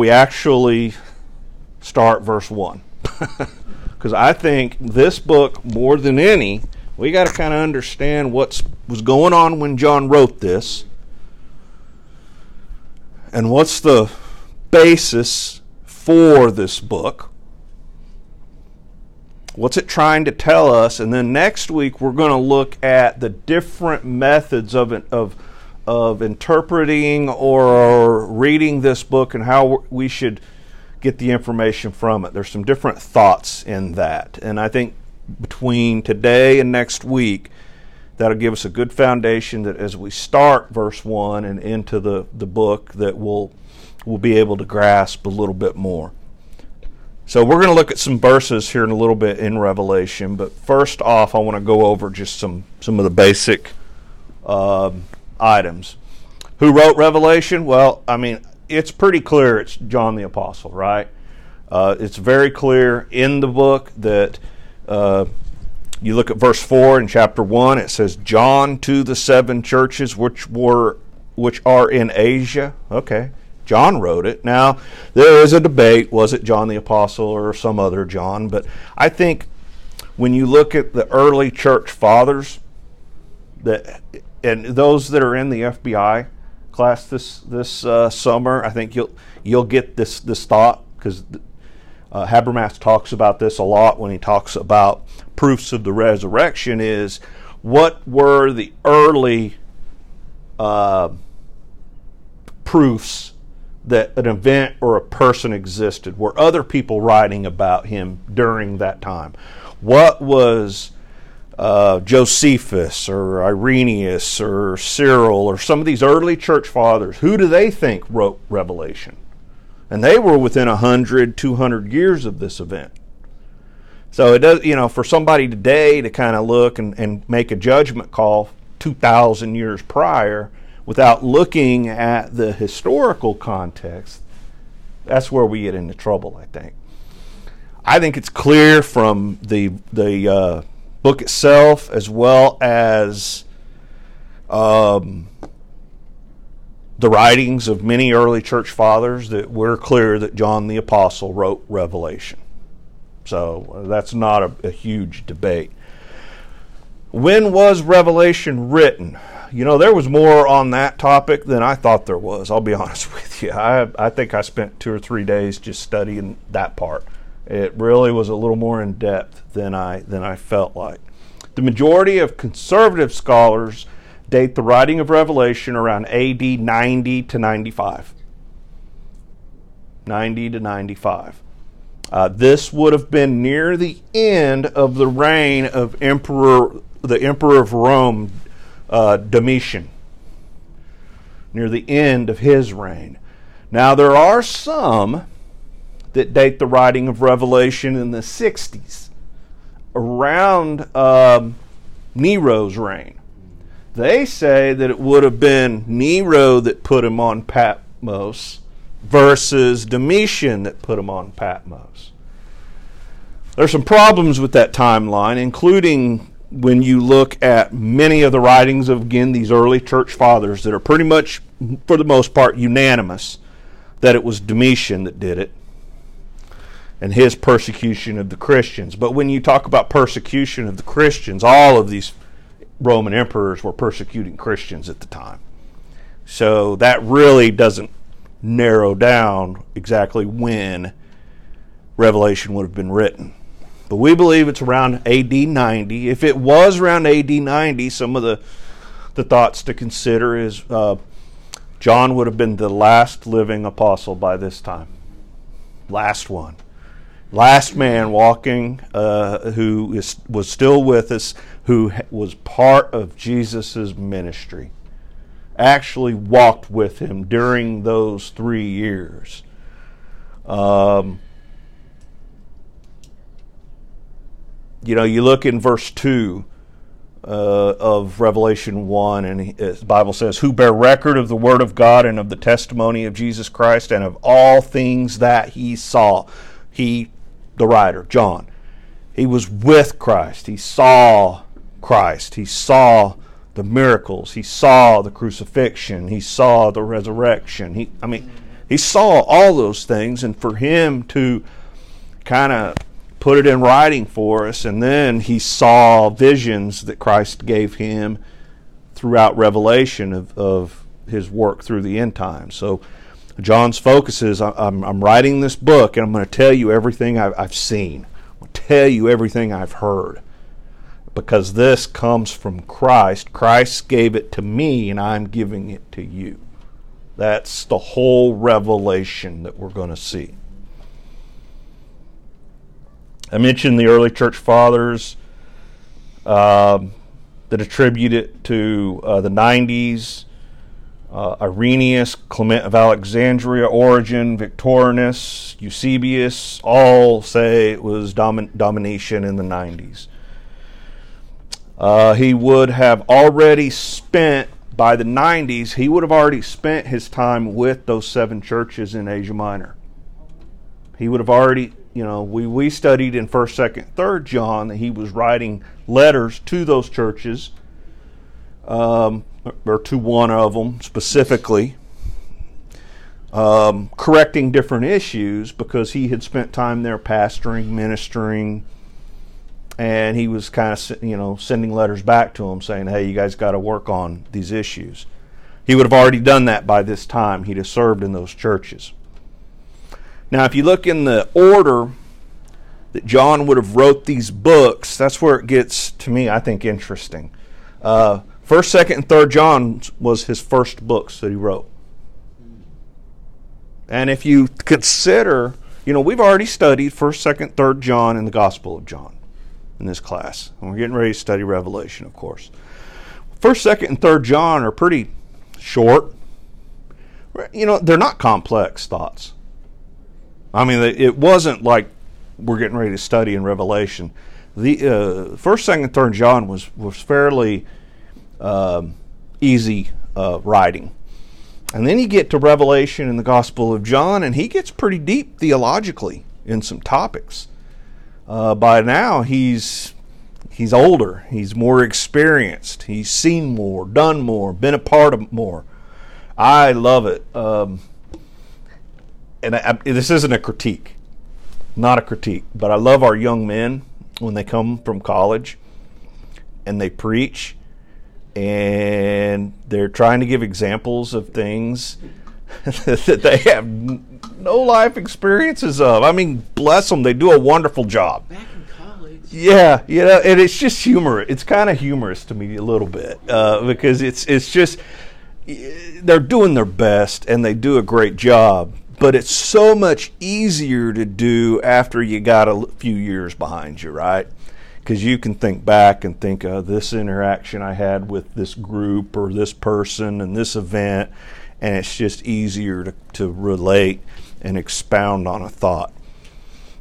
we actually start verse 1. Because I think this book, more than any, we got to kind of understand what was going on when John wrote this and what's the basis for this book. What's it trying to tell us? And then next week we're going to look at the different methods of it of of interpreting or reading this book and how we should get the information from it. There's some different thoughts in that. And I think between today and next week, that'll give us a good foundation that as we start verse 1 and into the, the book that we'll, we'll be able to grasp a little bit more. So we're going to look at some verses here in a little bit in Revelation, but first off, I want to go over just some some of the basic um, items. Who wrote Revelation? Well, I mean, it's pretty clear it's John the Apostle, right? Uh, it's very clear in the book that uh, you look at verse 4 in chapter 1, it says, John to the seven churches which were which are in Asia. Okay. John wrote it. Now, there is a debate was it John the Apostle or some other John? But I think when you look at the early church fathers, that and those that are in the FBI class this this uh, summer, I think you'll you'll get this this thought because uh, Habermas talks about this a lot when he talks about proofs of the resurrection. Is what were the early uh, proofs that an event or a person existed? Were other people writing about him during that time? What was uh, Josephus or Irenaeus or Cyril or some of these early church fathers, who do they think wrote Revelation? And they were within 100, 200 years of this event. So it does, you know, for somebody today to kind of look and, and make a judgment call 2,000 years prior without looking at the historical context, that's where we get into trouble, I think. I think it's clear from the the uh, book itself, as well as um, the writings of many early church fathers, that we're clear that John the Apostle wrote Revelation. So uh, that's not a, a huge debate. When was Revelation written? You know, there was more on that topic than I thought there was. I'll be honest with you. I, I think I spent two or three days just studying that part. It really was a little more in depth than I than I felt like. The majority of conservative scholars date the writing of Revelation around AD 90 to 95. 90 to 95. Uh, this would have been near the end of the reign of Emperor, the Emperor of Rome, uh, Domitian. Near the end of his reign. Now, there are some that date the writing of Revelation in the 60s, around um, Nero's reign. They say that it would have been Nero that put him on Patmos versus Domitian that put him on Patmos. There's some problems with that timeline, including when you look at many of the writings of, again, these early church fathers that are pretty much, for the most part, unanimous that it was Domitian that did it and his persecution of the Christians. But when you talk about persecution of the Christians, all of these Roman emperors were persecuting Christians at the time. So that really doesn't narrow down exactly when Revelation would have been written. But we believe it's around AD 90. If it was around AD 90, some of the, the thoughts to consider is uh, John would have been the last living apostle by this time. Last one last man walking uh, who is, was still with us, who was part of Jesus' ministry, actually walked with him during those three years. Um, you know, you look in verse 2 uh, of Revelation 1, and he, the Bible says, Who bear record of the Word of God and of the testimony of Jesus Christ and of all things that he saw. He the writer, John. He was with Christ. He saw Christ. He saw the miracles. He saw the crucifixion. He saw the resurrection. He, I mean, He saw all those things, and for him to kind of put it in writing for us, and then he saw visions that Christ gave him throughout Revelation of, of his work through the end times. So John's focus is I'm, I'm writing this book, and I'm going to tell you everything I've, I've seen. To tell you everything I've heard. Because this comes from Christ. Christ gave it to me, and I'm giving it to you. That's the whole revelation that we're going to see. I mentioned the early church fathers uh, that attribute it to uh, the 90s. Uh, Irenaeus, Clement of Alexandria, Origen, Victorinus, Eusebius all say it was domin- Domitian in the 90s. Uh, he would have already spent, by the 90s, he would have already spent his time with those seven churches in Asia Minor. He would have already you know, we, we studied in 1st, 2nd, 3rd John that he was writing letters to those churches, um, or to one of them specifically, um, correcting different issues because he had spent time there pastoring, ministering, and he was kind of, you know, sending letters back to them saying, hey, you guys got to work on these issues. He would have already done that by this time. He'd have served in those churches. Now, if you look in the order that John would have wrote these books, that's where it gets to me, I think, interesting. Uh, first, second, and third John was his first books that he wrote. And if you consider, you know, we've already studied first, second, third John and the Gospel of John in this class, and we're getting ready to study Revelation, of course. First, second, and third John are pretty short. You know, they're not complex thoughts. I mean, it wasn't like we're getting ready to study in Revelation. The uh, first, second, third John was was fairly um, easy uh, writing, and then you get to Revelation in the Gospel of John, and he gets pretty deep theologically in some topics. Uh, by now, he's he's older, he's more experienced, he's seen more, done more, been a part of more. I love it. Um, and I, I, this isn't a critique, not a critique, but I love our young men when they come from college and they preach and they're trying to give examples of things that they have no life experiences of. I mean, bless them, they do a wonderful job. Back in college. Yeah, you know, and it's just humor. It's kind of humorous to me a little bit uh, because it's it's just they're doing their best and they do a great job but it's so much easier to do after you got a few years behind you, right? Because you can think back and think of this interaction I had with this group or this person and this event, and it's just easier to, to relate and expound on a thought.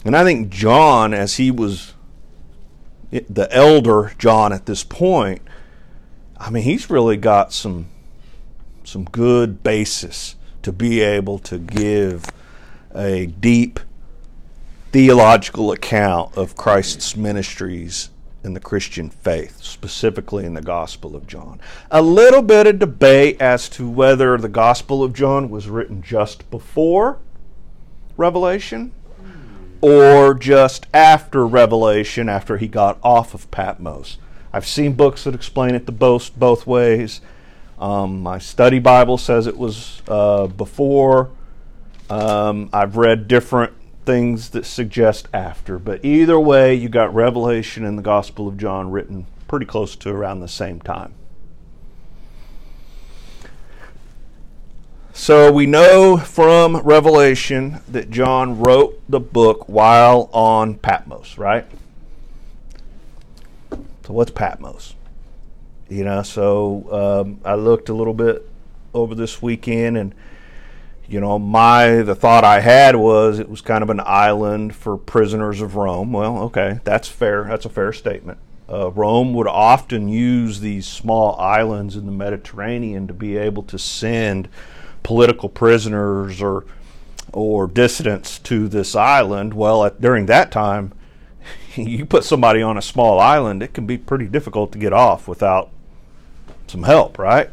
And I think John, as he was the elder John at this point, I mean, he's really got some some good basis to be able to give a deep theological account of Christ's ministries in the Christian faith, specifically in the Gospel of John. A little bit of debate as to whether the Gospel of John was written just before Revelation or just after Revelation, after he got off of Patmos. I've seen books that explain it the both, both ways. Um, my study Bible says it was uh, before. Um, I've read different things that suggest after, but either way, you got Revelation and the Gospel of John written pretty close to around the same time. So we know from Revelation that John wrote the book while on Patmos, right? So what's Patmos? You know, so um, I looked a little bit over this weekend, and you know, my the thought I had was it was kind of an island for prisoners of Rome. Well, okay, that's fair. That's a fair statement. Uh, Rome would often use these small islands in the Mediterranean to be able to send political prisoners or or dissidents to this island. Well, at, during that time, you put somebody on a small island, it can be pretty difficult to get off without some help, right?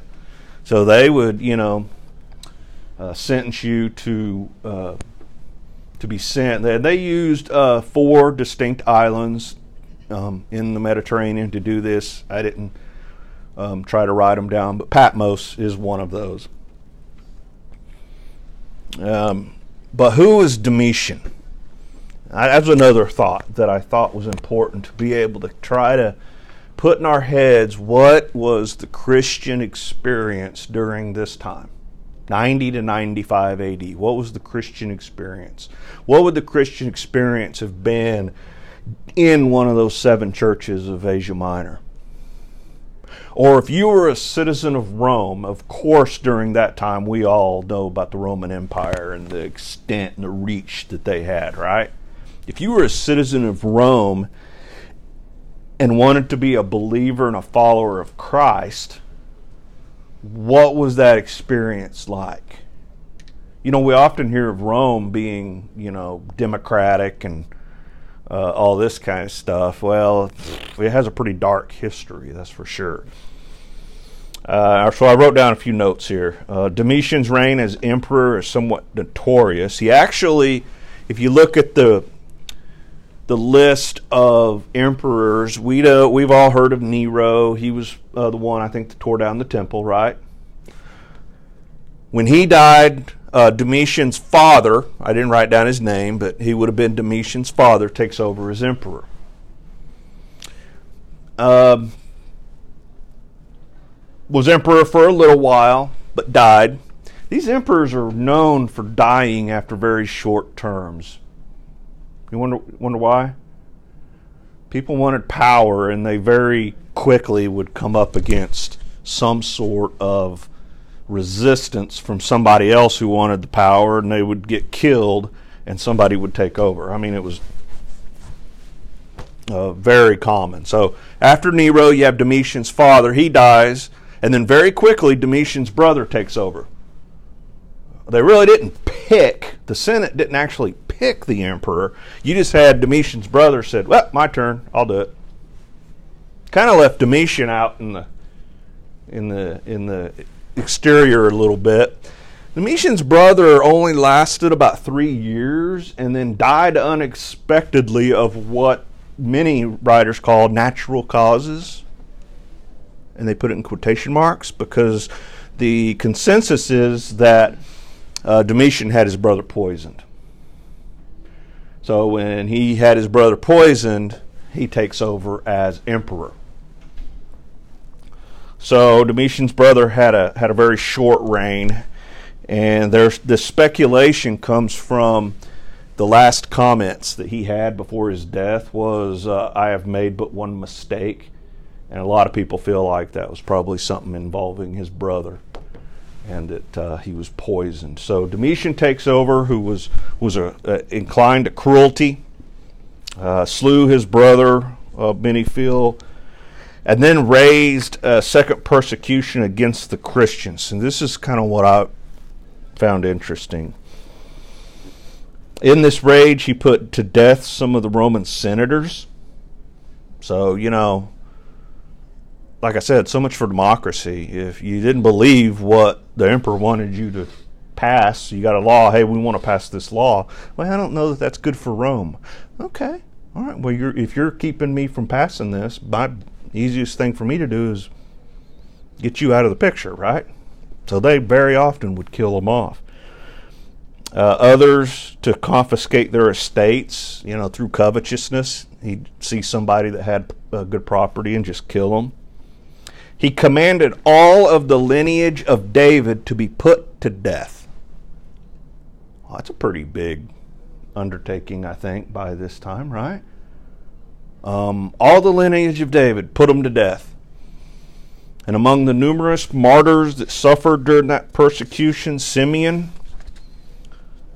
So they would, you know, uh, sentence you to uh, to be sent. They, used uh, four distinct islands um, in the Mediterranean to do this. I didn't um, try to write them down, but Patmos is one of those. Um, but who is Domitian? I, That's another thought that I thought was important to be able to try to put in our heads what was the Christian experience during this time. 90 to 95 AD. What was the Christian experience? What would the Christian experience have been in one of those seven churches of Asia Minor? Or if you were a citizen of Rome, of course, during that time, we all know about the Roman Empire and the extent and the reach that they had, right? If you were a citizen of Rome and wanted to be a believer and a follower of Christ, what was that experience like? You know, we often hear of Rome being, you know, democratic and uh, all this kind of stuff. Well, it has a pretty dark history, that's for sure. Uh, so I wrote down a few notes here. Uh, Domitian's reign as emperor is somewhat notorious. He actually, if you look at the the list of emperors, we uh, we've all heard of Nero. He was uh, the one I think that tore down the temple, right? When he died, uh, Domitian's father, I didn't write down his name, but he would have been Domitian's father, takes over as emperor. Um, was emperor for a little while, but died. These emperors are known for dying after very short terms. You wonder, wonder why? People wanted power, and they very quickly would come up against some sort of resistance from somebody else who wanted the power, and they would get killed, and somebody would take over. I mean, it was uh, very common. So after Nero, you have Domitian's father. He dies, and then very quickly, Domitian's brother takes over. They really didn't pick, the Senate didn't actually pick the emperor. You just had Domitian's brother said, "Well, my turn. I'll do it." Kind of left Domitian out in the in the in the exterior a little bit. Domitian's brother only lasted about three years and then died unexpectedly of what many writers call natural causes. And they put it in quotation marks because the consensus is that uh, Domitian had his brother poisoned. So when he had his brother poisoned, he takes over as emperor. So Domitian's brother had a had a very short reign, and there's the speculation comes from the last comments that he had before his death was, uh, "I have made but one mistake," and a lot of people feel like that was probably something involving his brother and that uh, he was poisoned. So Domitian takes over, who was was a, inclined to cruelty, uh, slew his brother uh, Benephil, and then raised a second persecution against the Christians. And this is kind of what I found interesting. In this rage, he put to death some of the Roman senators. So, you know, like I said, so much for democracy. If you didn't believe what the emperor wanted you to pass, you got a law. Hey, we want to pass this law. Well, I don't know that that's good for Rome. Okay, all right. Well, you're, if you're keeping me from passing this, my easiest thing for me to do is get you out of the picture, right? So they very often would kill them off. Uh, others to confiscate their estates, you know, through covetousness. He'd see somebody that had good property and just kill them. He commanded all of the lineage of David to be put to death. Well, that's a pretty big undertaking, I think, by this time, right? Um, all the lineage of David, put them to death. And among the numerous martyrs that suffered during that persecution, Simeon,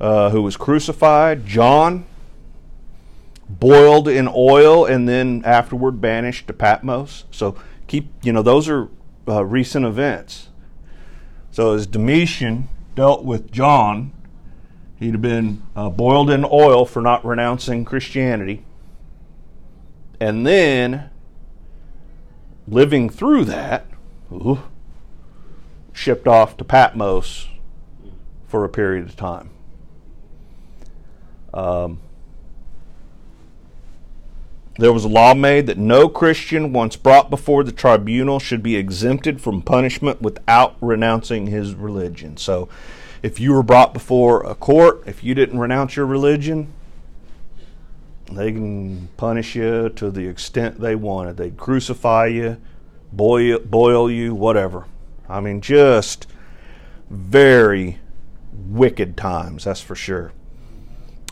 uh, who was crucified, John, boiled in oil and then afterward banished to Patmos. So keep, you know, those are uh, recent events. So as Domitian dealt with John, he'd have been uh, boiled in oil for not renouncing Christianity. And then, living through that, ooh, shipped off to Patmos for a period of time. Um, there was a law made that no Christian, once brought before the tribunal, should be exempted from punishment without renouncing his religion. So, if you were brought before a court, if you didn't renounce your religion, they can punish you to the extent they wanted. They'd crucify you, boil, boil you, whatever. I mean, just very wicked times, that's for sure.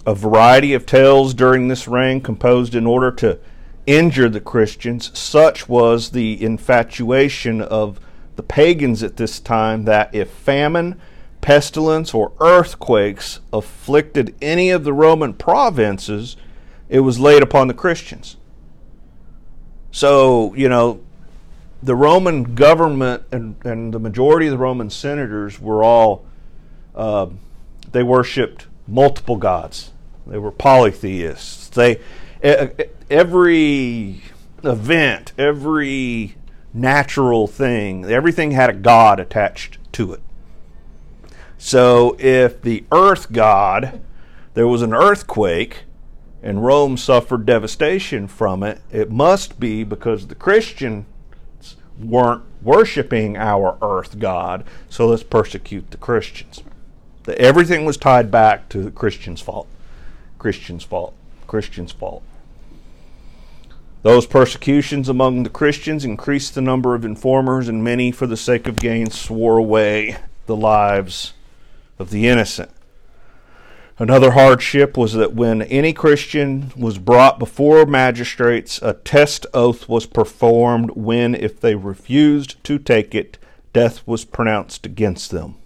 A variety of tales during this reign composed in order to injure the Christians. Such was the infatuation of the pagans at this time that if famine, pestilence, or earthquakes afflicted any of the Roman provinces, it was laid upon the Christians. So, you know, the Roman government and, and the majority of the Roman senators were all, uh, they worshiped multiple gods. They were polytheists. They, every event, every natural thing, everything had a god attached to it. So if the earth god, there was an earthquake, and Rome suffered devastation from it, it must be because the Christians weren't worshiping our earth God, so let's persecute the Christians. Everything was tied back to the Christians' fault. Christians' fault. Christians' fault. Those persecutions among the Christians increased the number of informers, and many, for the sake of gain, swore away the lives of the innocent. Another hardship was that when any Christian was brought before magistrates, a test oath was performed when, if they refused to take it, death was pronounced against them.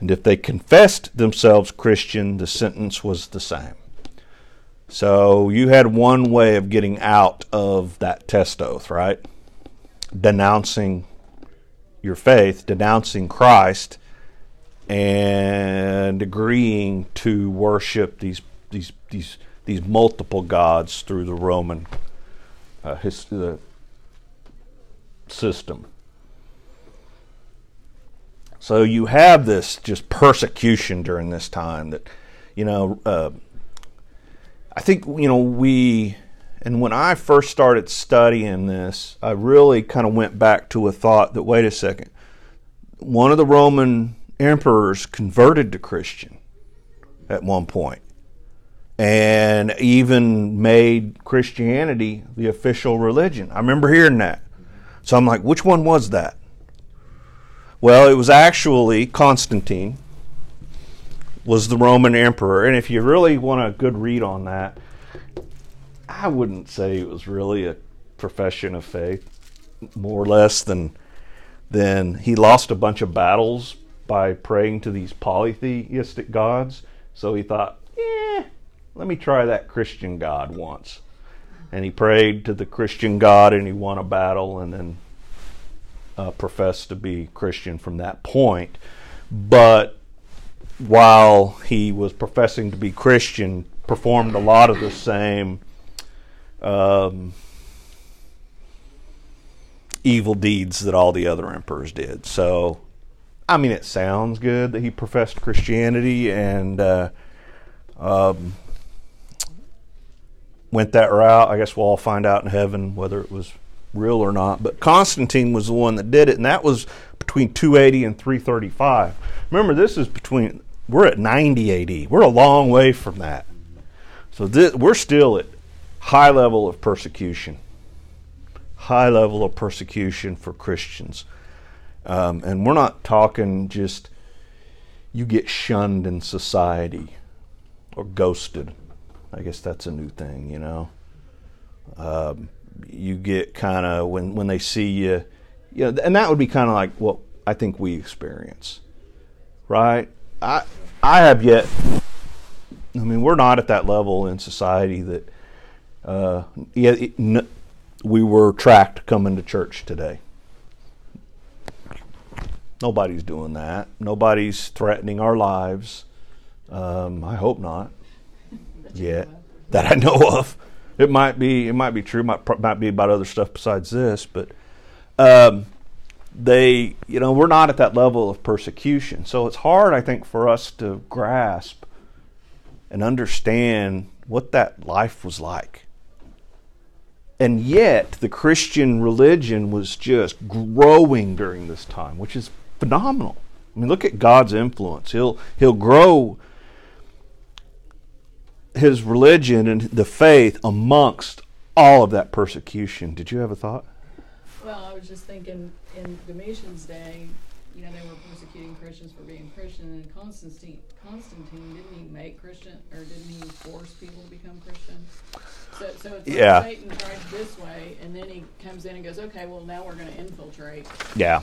And if they confessed themselves Christian, the sentence was the same. So you had one way of getting out of that test oath, right? Denouncing your faith, denouncing Christ and agreeing to worship these these these these multiple gods through the Roman uh, his, the system. So you have this just persecution during this time that, you know, uh, I think you know we, and when I first started studying this, I really kind of went back to a thought that wait a second, one of the Roman emperors converted to Christian at one point and even made Christianity the official religion. I remember hearing that. So I'm like, which one was that? Well, it was actually Constantine was the Roman emperor. And if you really want a good read on that, I wouldn't say it was really a profession of faith, more or less than than he lost a bunch of battles by praying to these polytheistic gods. So he thought, yeah, let me try that Christian God once. And he prayed to the Christian God and he won a battle and then uh, professed to be Christian from that point. But while he was professing to be Christian, performed a lot of the same um, evil deeds that all the other emperors did. So I mean, it sounds good that he professed Christianity and uh, um, went that route. I guess we'll all find out in heaven whether it was real or not. But Constantine was the one that did it, and that was between 280 and 335. Remember, this is between, we're at 90 AD. We're a long way from that. So this, we're still at high level of persecution. High level of persecution for Christians. Um, and we're not talking just you get shunned in society or ghosted. I guess that's a new thing, you know. Um, you get kind of when when they see you, you know, and that would be kind of like what I think we experience, right? I I have yet. I mean, we're not at that level in society that. Uh, yeah, it, n- we were tracked coming to church today. Nobody's doing that. Nobody's threatening our lives. Um, I hope not. Yet that I know of. It might be. It might be true. Might might be about other stuff besides this. But um, they, you know, we're not at that level of persecution. So it's hard, I think, for us to grasp and understand what that life was like. And yet, the Christian religion was just growing during this time, which is phenomenal. I mean, look at God's influence. He'll he'll grow his religion and the faith amongst all of that persecution. Did you have a thought? Well, I was just thinking in Domitian's day, you know, they were persecuting Christians for being Christian, and Constantine, Constantine didn't he make Christian or didn't he force people to become Christian? So, so it's like Yeah. Satan tried this way, and then he comes in and goes, okay, well now we're going to infiltrate. Yeah.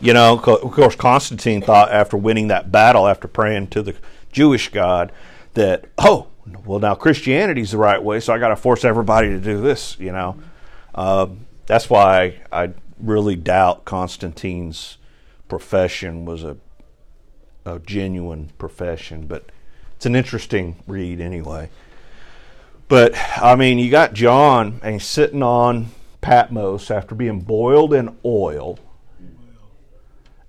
You know, co- of course, Constantine thought after winning that battle, after praying to the Jewish God, that, oh, well, now Christianity's the right way, so I got to force everybody to do this, you know. Um, that's why I really doubt Constantine's profession was a, a genuine profession, but it's an interesting read anyway. But I mean, you got John, and he's sitting on Patmos after being boiled in oil,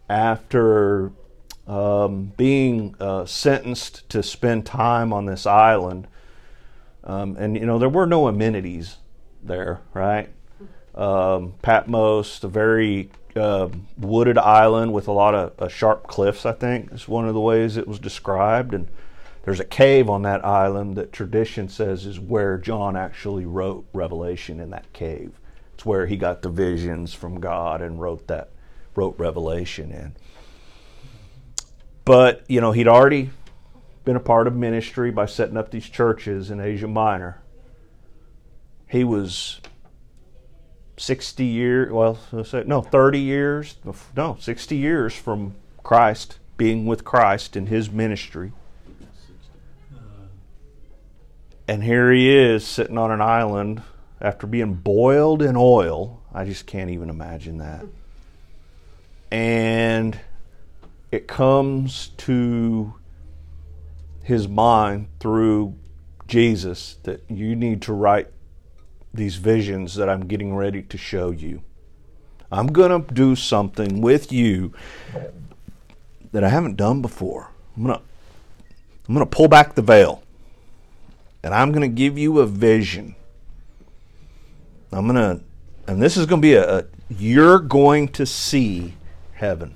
after um, being uh, sentenced to spend time on this island. Um, and you know, there were no amenities there, right? Um, Patmos, a very uh, wooded island with a lot of uh, sharp cliffs, I think, is one of the ways it was described. And there's a cave on that island that tradition says is where John actually wrote Revelation in that cave. It's where he got the visions from God and wrote that wrote Revelation in. But, you know, he'd already been a part of ministry by setting up these churches in Asia Minor. He was 60 years, well, no, 30 years, no, 60 years from Christ, being with Christ in his ministry. And here he is sitting on an island after being boiled in oil. I just can't even imagine that. And it comes to his mind through Jesus that you need to write these visions that I'm getting ready to show you. I'm going to do something with you that I haven't done before. I'm going to I'm going to pull back the veil. And I'm going to give you a vision. I'm going to and this is going to be a, a you're going to see heaven.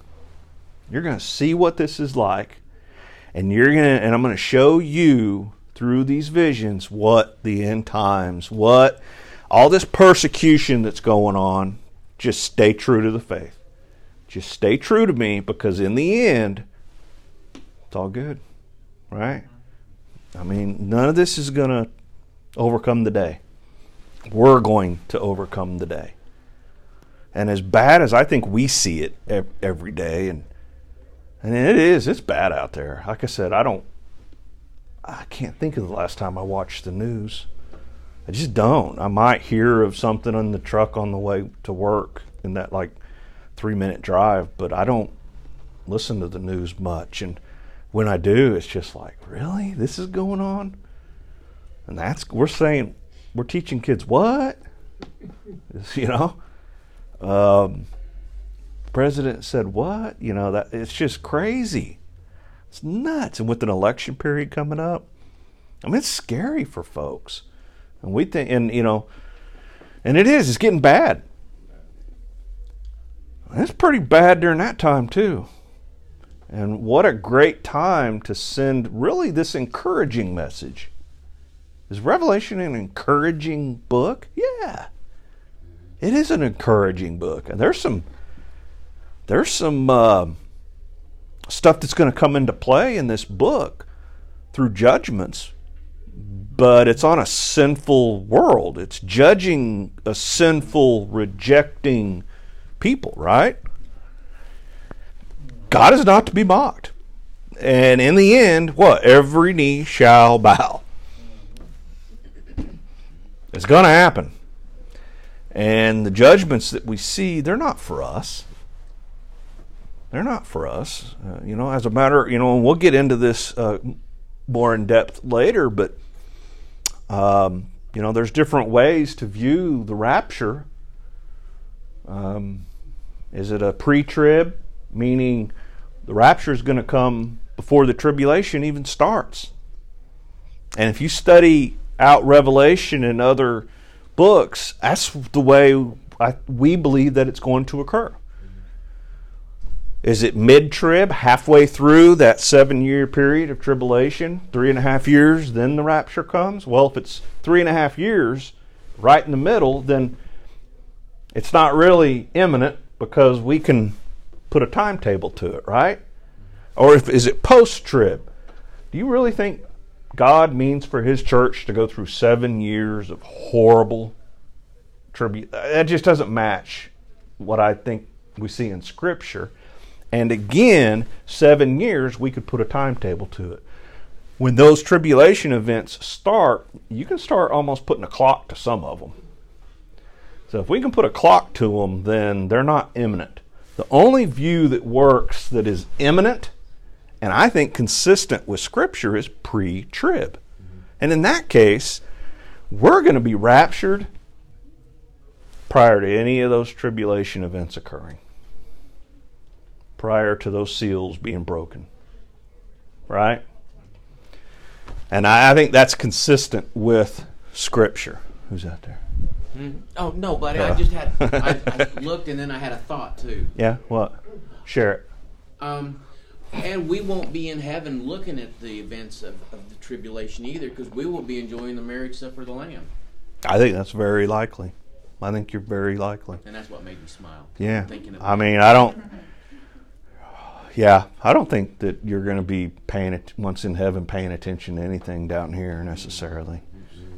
You're going to see what this is like and you're going to and I'm going to show you through these visions what the end times, what all this persecution that's going on, just stay true to the faith. Just stay true to me because in the end, it's all good, right? I mean, none of this is going to overcome the day. We're going to overcome the day. And as bad as I think we see it every day, and and it is, it's bad out there. Like I said, I don't, I can't think of the last time I watched the news. I just don't. I might hear of something on the truck on the way to work in that like three minute drive, but I don't listen to the news much. And when I do, it's just like, really? This is going on? And that's, we're saying, we're teaching kids what? you know? Um, president said what? You know, that it's just crazy. It's nuts. And with an election period coming up, I mean, it's scary for folks. And we think, and you know, and it is, it's getting bad. It's pretty bad during that time, too. And what a great time to send really this encouraging message. Is Revelation an encouraging book? Yeah. It is an encouraging book. And there's some there's some uh, stuff that's going to come into play in this book through judgments but it's on a sinful world. It's judging a sinful, rejecting people, right? God is not to be mocked. And in the end, what? Every knee shall bow. It's going to happen. And the judgments that we see, they're not for us. They're not for us. Uh, you know, as a matter, you know, and we'll get into this uh, more in depth later, but um, you know, there's different ways to view the rapture. Um, Is it a pre trib, meaning the rapture is going to come before the tribulation even starts? And if you study out Revelation and other books, that's the way I, we believe that it's going to occur. Is it mid trib, halfway through that seven year period of tribulation, three and a half years, then the rapture comes? Well, if it's three and a half years, right in the middle, then it's not really imminent because we can put a timetable to it, right? Or if, is it post trib? Do you really think God means for His church to go through seven years of horrible tribute? That just doesn't match what I think we see in Scripture. And again, seven years, we could put a timetable to it. When those tribulation events start, you can start almost putting a clock to some of them. So if we can put a clock to them, then they're not imminent. The only view that works that is imminent and I think consistent with Scripture is pre trib. And in that case, we're going to be raptured prior to any of those tribulation events occurring prior to those seals being broken. Right? And I, I think that's consistent with Scripture. Who's out there? Mm. Oh no, buddy! Uh. I just had I, I, looked and then I had a thought too. Yeah, what? Share it. Um, and we won't be in heaven looking at the events of, of the tribulation either, because we will be enjoying the marriage supper of the Lamb. I think that's very likely. I think you're very likely. And that's what made me smile. Yeah. I mean, I don't. Yeah, I don't think that you're going to be paying it once in heaven, paying attention to anything down here necessarily.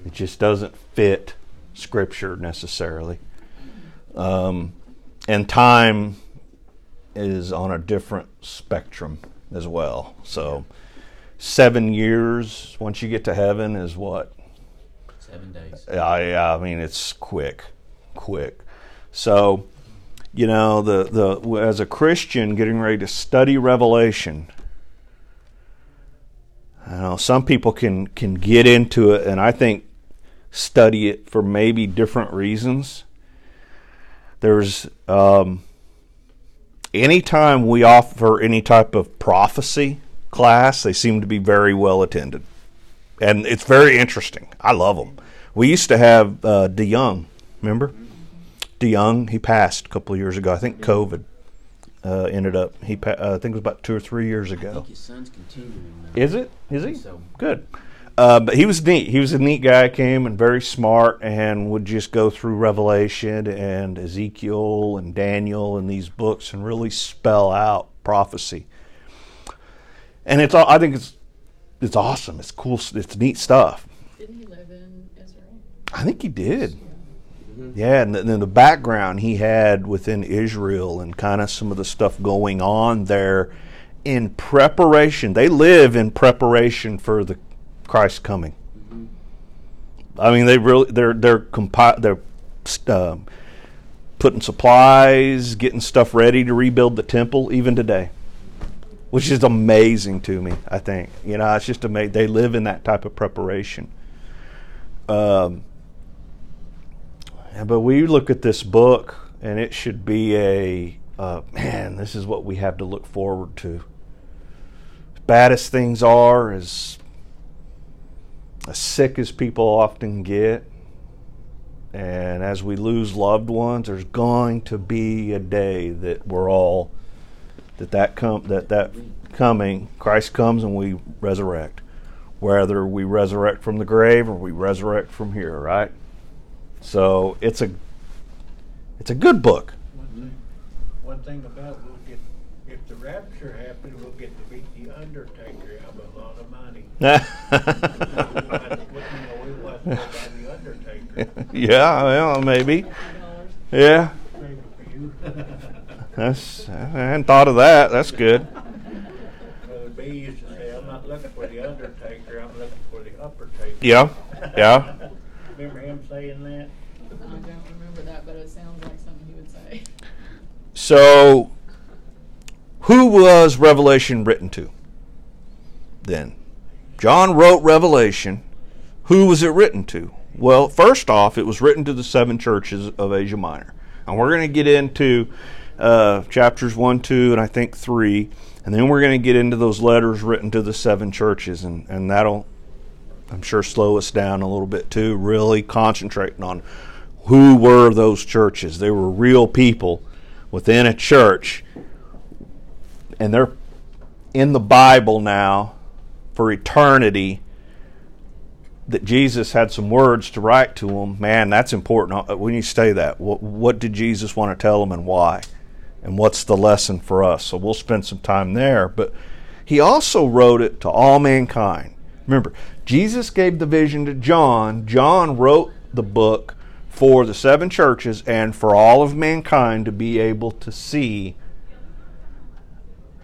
It just doesn't fit Scripture necessarily. Um, and time is on a different spectrum as well. So, seven years once you get to heaven is what? Seven days. I, I mean, it's quick, quick. So, you know, the, the as a Christian getting ready to study Revelation, I know some people can can get into it, and I think study it for maybe different reasons. There's um, anytime we offer any type of prophecy class, they seem to be very well attended. And it's very interesting. I love them. We used to have uh, DeYoung, remember? DeYoung, he passed a couple of years ago. I think COVID uh, ended up. He, pa- uh, I think it was about two or three years ago. his son's continuing. Is it? Is he? So. Good. Uh, but he was neat. He was a neat guy. Came and very smart, and would just go through Revelation and Ezekiel and Daniel and these books and really spell out prophecy. And it's all. I think it's it's awesome. It's cool. It's neat stuff. Didn't he live in Israel? I think he did. Mm-hmm. Yeah, and then the background he had within Israel and kind of some of the stuff going on there in preparation. They live in preparation for the Christ coming. Mm-hmm. I mean, they really they're they're compi- they're uh, putting supplies, getting stuff ready to rebuild the temple even today, which is amazing to me. I think you know it's just amazing. They live in that type of preparation. Um, but we look at this book, and it should be a uh, man. This is what we have to look forward to. As bad as things are, as as sick as people often get, and as we lose loved ones, there's going to be a day that we're all that that come that that coming Christ comes and we resurrect, whether we resurrect from the grave or we resurrect from here, right? So it's a it's a good book. One thing, one thing about we'll get if the rapture happens, we'll get to beat the Undertaker out of a lot of money. yeah, well, maybe. Yeah. That's I hadn't thought of that. That's good. Brother B used to say, "I'm not looking for the Undertaker. I'm looking for the Upper Taker." Yeah, yeah. Remember him saying that? I don't remember that, but it sounds like something he would say. So, who was Revelation written to? Then, John wrote Revelation. Who was it written to? Well, first off, it was written to the seven churches of Asia Minor. And we're going to get into uh, chapters 1, 2, and I think 3. And then we're going to get into those letters written to the seven churches, and, and that'll, I'm sure, slow us down a little bit too, really concentrating on who were those churches. They were real people within a church, and they're in the Bible now for eternity that Jesus had some words to write to them, man, that's important. We need to say that. What, what, did Jesus want to tell them and why? And what's the lesson for us? So we'll spend some time there. But he also wrote it to all mankind. Remember, Jesus gave the vision to John. John wrote the book for the seven churches and for all of mankind to be able to see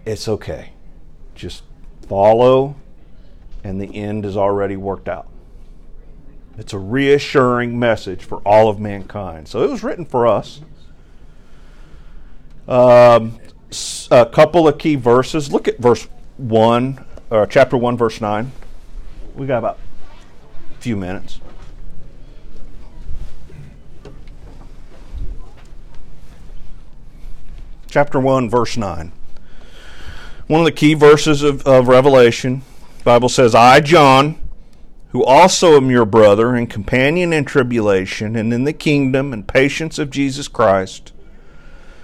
it's okay. Just follow, and the end is already worked out. It's a reassuring message for all of mankind. So it was written for us. Um, a couple of key verses. Look at verse 1, or chapter 1, verse 9. We got about a few minutes. Chapter 1, verse 9. One of the key verses of, of Revelation. Bible says, I, John, who also am your brother and companion in tribulation and in the kingdom and patience of Jesus Christ,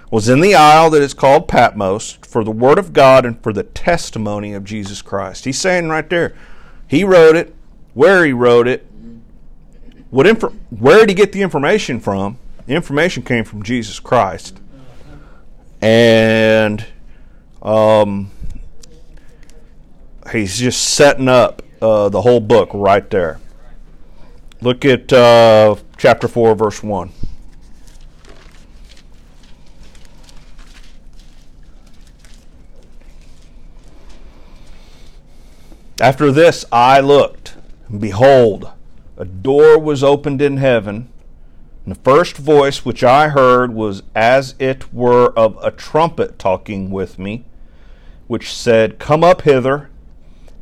was in the isle that is called Patmos for the word of God and for the testimony of Jesus Christ. He's saying right there, he wrote it, where he wrote it, what infor- where did he get the information from? The information came from Jesus Christ. And um, he's just setting up uh, the whole book right there. Look at uh, chapter 4, verse 1. After this I looked, and behold, a door was opened in heaven, and the first voice which I heard was as it were of a trumpet talking with me, which said, Come up hither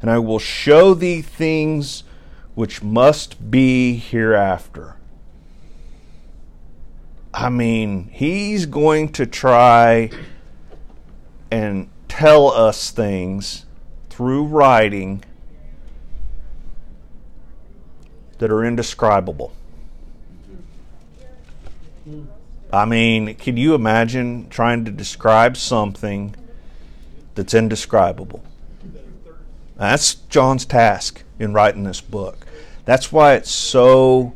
and I will show thee things which must be hereafter. I mean, he's going to try and tell us things through writing that are indescribable. I mean, can you imagine trying to describe something that's indescribable? That's John's task in writing this book. That's why it's so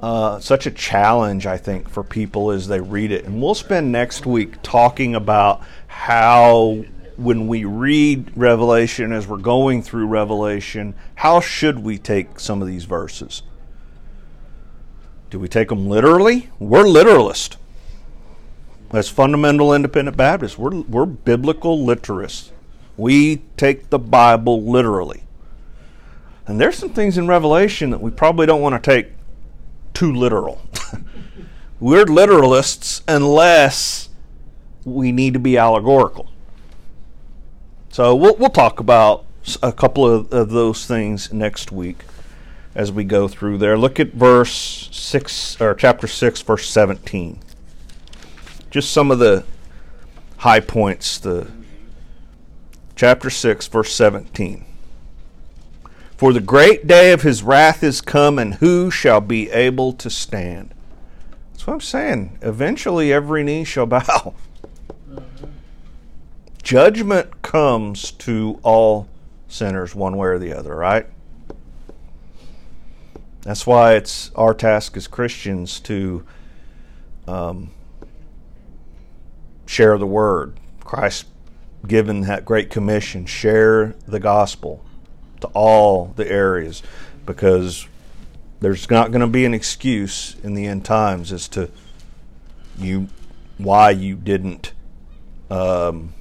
uh, such a challenge, I think, for people as they read it. And we'll spend next week talking about how, when we read Revelation, as we're going through Revelation, how should we take some of these verses? Do we take them literally? We're literalists. As fundamental independent Baptists, we're, we're biblical literalists. We take the Bible literally. And there's some things in Revelation that we probably don't want to take too literal. We're literalists unless we need to be allegorical. So we'll, we'll talk about a couple of, of those things next week as we go through there. Look at verse 6 or chapter 6 verse 17. Just some of the high points, the chapter 6, verse 17. For the great day of his wrath is come, and who shall be able to stand? That's what I'm saying. Eventually, every knee shall bow. Judgment comes to all sinners, one way or the other, right? That's why it's our task as Christians to um, share the word. Christ given that great commission share the gospel to all the areas because there's not going to be an excuse in the end times as to you why you didn't um,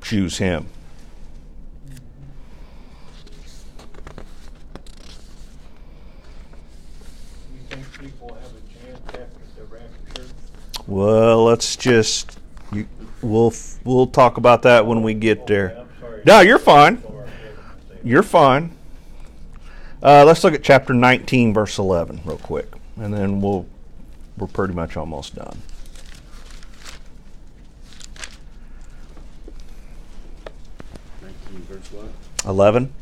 choose him. Well, let's just you, we'll we'll talk about that when we get there. No, you're fine. You're fine. Uh, let's look at chapter 19, verse 11, real quick, and then we'll we're pretty much almost done. Verse what? 11.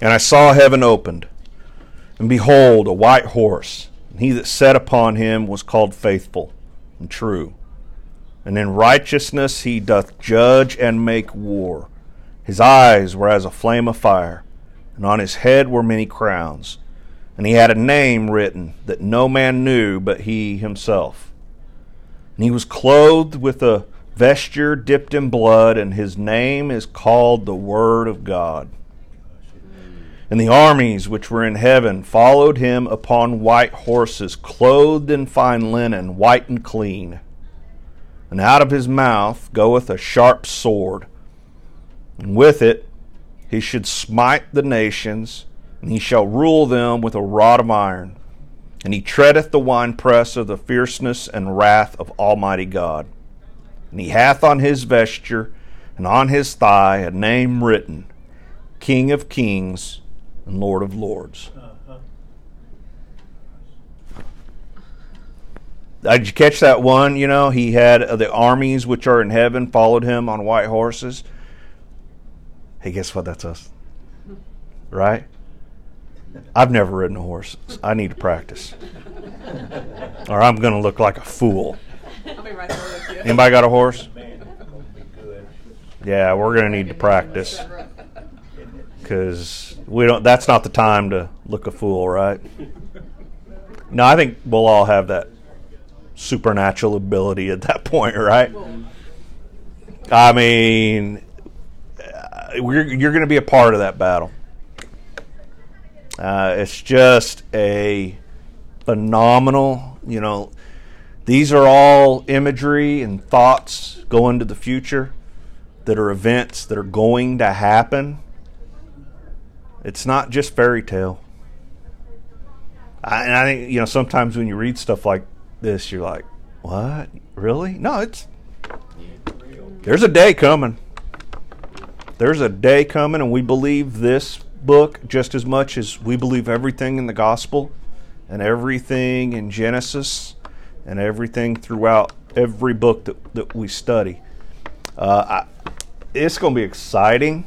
And I saw heaven opened, and behold, a white horse, and he that sat upon him was called faithful and true. And in righteousness he doth judge and make war. His eyes were as a flame of fire, and on his head were many crowns. And he had a name written that no man knew but he himself. And he was clothed with a vesture dipped in blood, and his name is called the Word of God. And the armies which were in heaven followed him upon white horses, clothed in fine linen, white and clean. And out of his mouth goeth a sharp sword, and with it he should smite the nations, and he shall rule them with a rod of iron. And he treadeth the winepress of the fierceness and wrath of Almighty God. And he hath on his vesture and on his thigh a name written King of Kings and Lord of Lords. Did you catch that one? You know, he had uh, the armies which are in heaven followed him on white horses. Hey, guess what? That's us. Right? I've never ridden a horse. I need to practice. or I'm going to look like a fool. I'll be right there with you. Anybody got a horse? Man, it's gonna be good, Yeah, we're going to need to practice because we don't. That's not the time to look a fool, right? No, I think we'll all have that supernatural ability at that point, right? I mean, uh, we're, you're going to be a part of that battle. Uh, it's just a phenomenal, you know. These are all imagery and thoughts going to the future that are events that are going to happen. It's not just fairy tale. I, and I think, you know, sometimes when you read stuff like this, you're like, what? Really? No, it's. There's a day coming. There's a day coming, and we believe this book just as much as we believe everything in the gospel and everything in Genesis and everything throughout every book that, that we study. Uh, I, it's going to be exciting.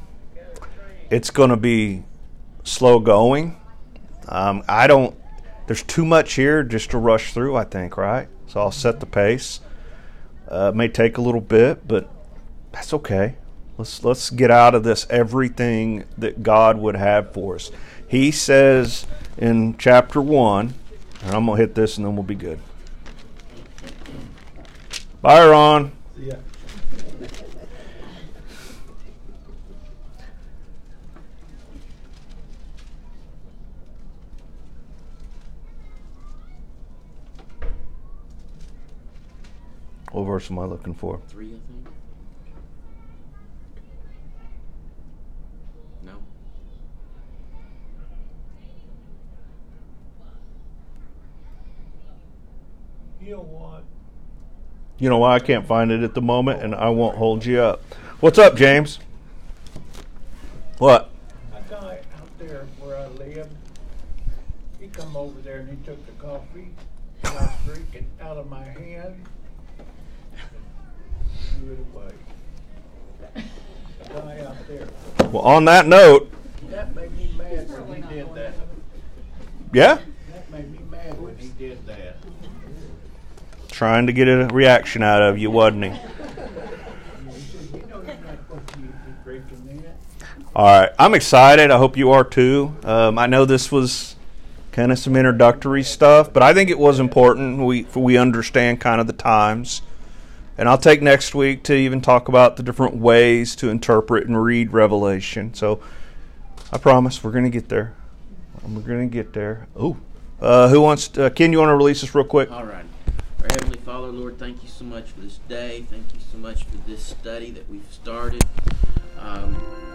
It's going to be slow going. Um, I don't. There's too much here just to rush through. I think, right? So I'll set the pace. Uh, it may take a little bit, but that's okay. Let's let's get out of this everything that God would have for us. He says in chapter one, and I'm gonna hit this, and then we'll be good. Bye, Ron. Yeah. What verse am I looking for? Three, I think. You know what? You know why I can't find it at the moment, and I won't hold you up. What's up, James? What? A guy out there where I live, he come over there and he took the coffee, and I was drinking out of my hand, and threw it away. A guy out there. Well, on that note, That made me mad when he did that. yeah, That made me mad when he did that. Trying to get a reaction out of you, wasn't he? All right, I'm excited. I hope you are too. Um, I know this was kind of some introductory stuff, but I think it was important. We we understand kind of the times, and I'll take next week to even talk about the different ways to interpret and read Revelation. So I promise we're going to get there. We're going to get there. Oh, uh, who wants? To, uh, Ken, you want to release this real quick? All right. Our Heavenly Father, Lord, thank you so much for this day. Thank you so much for this study that we've started. Um,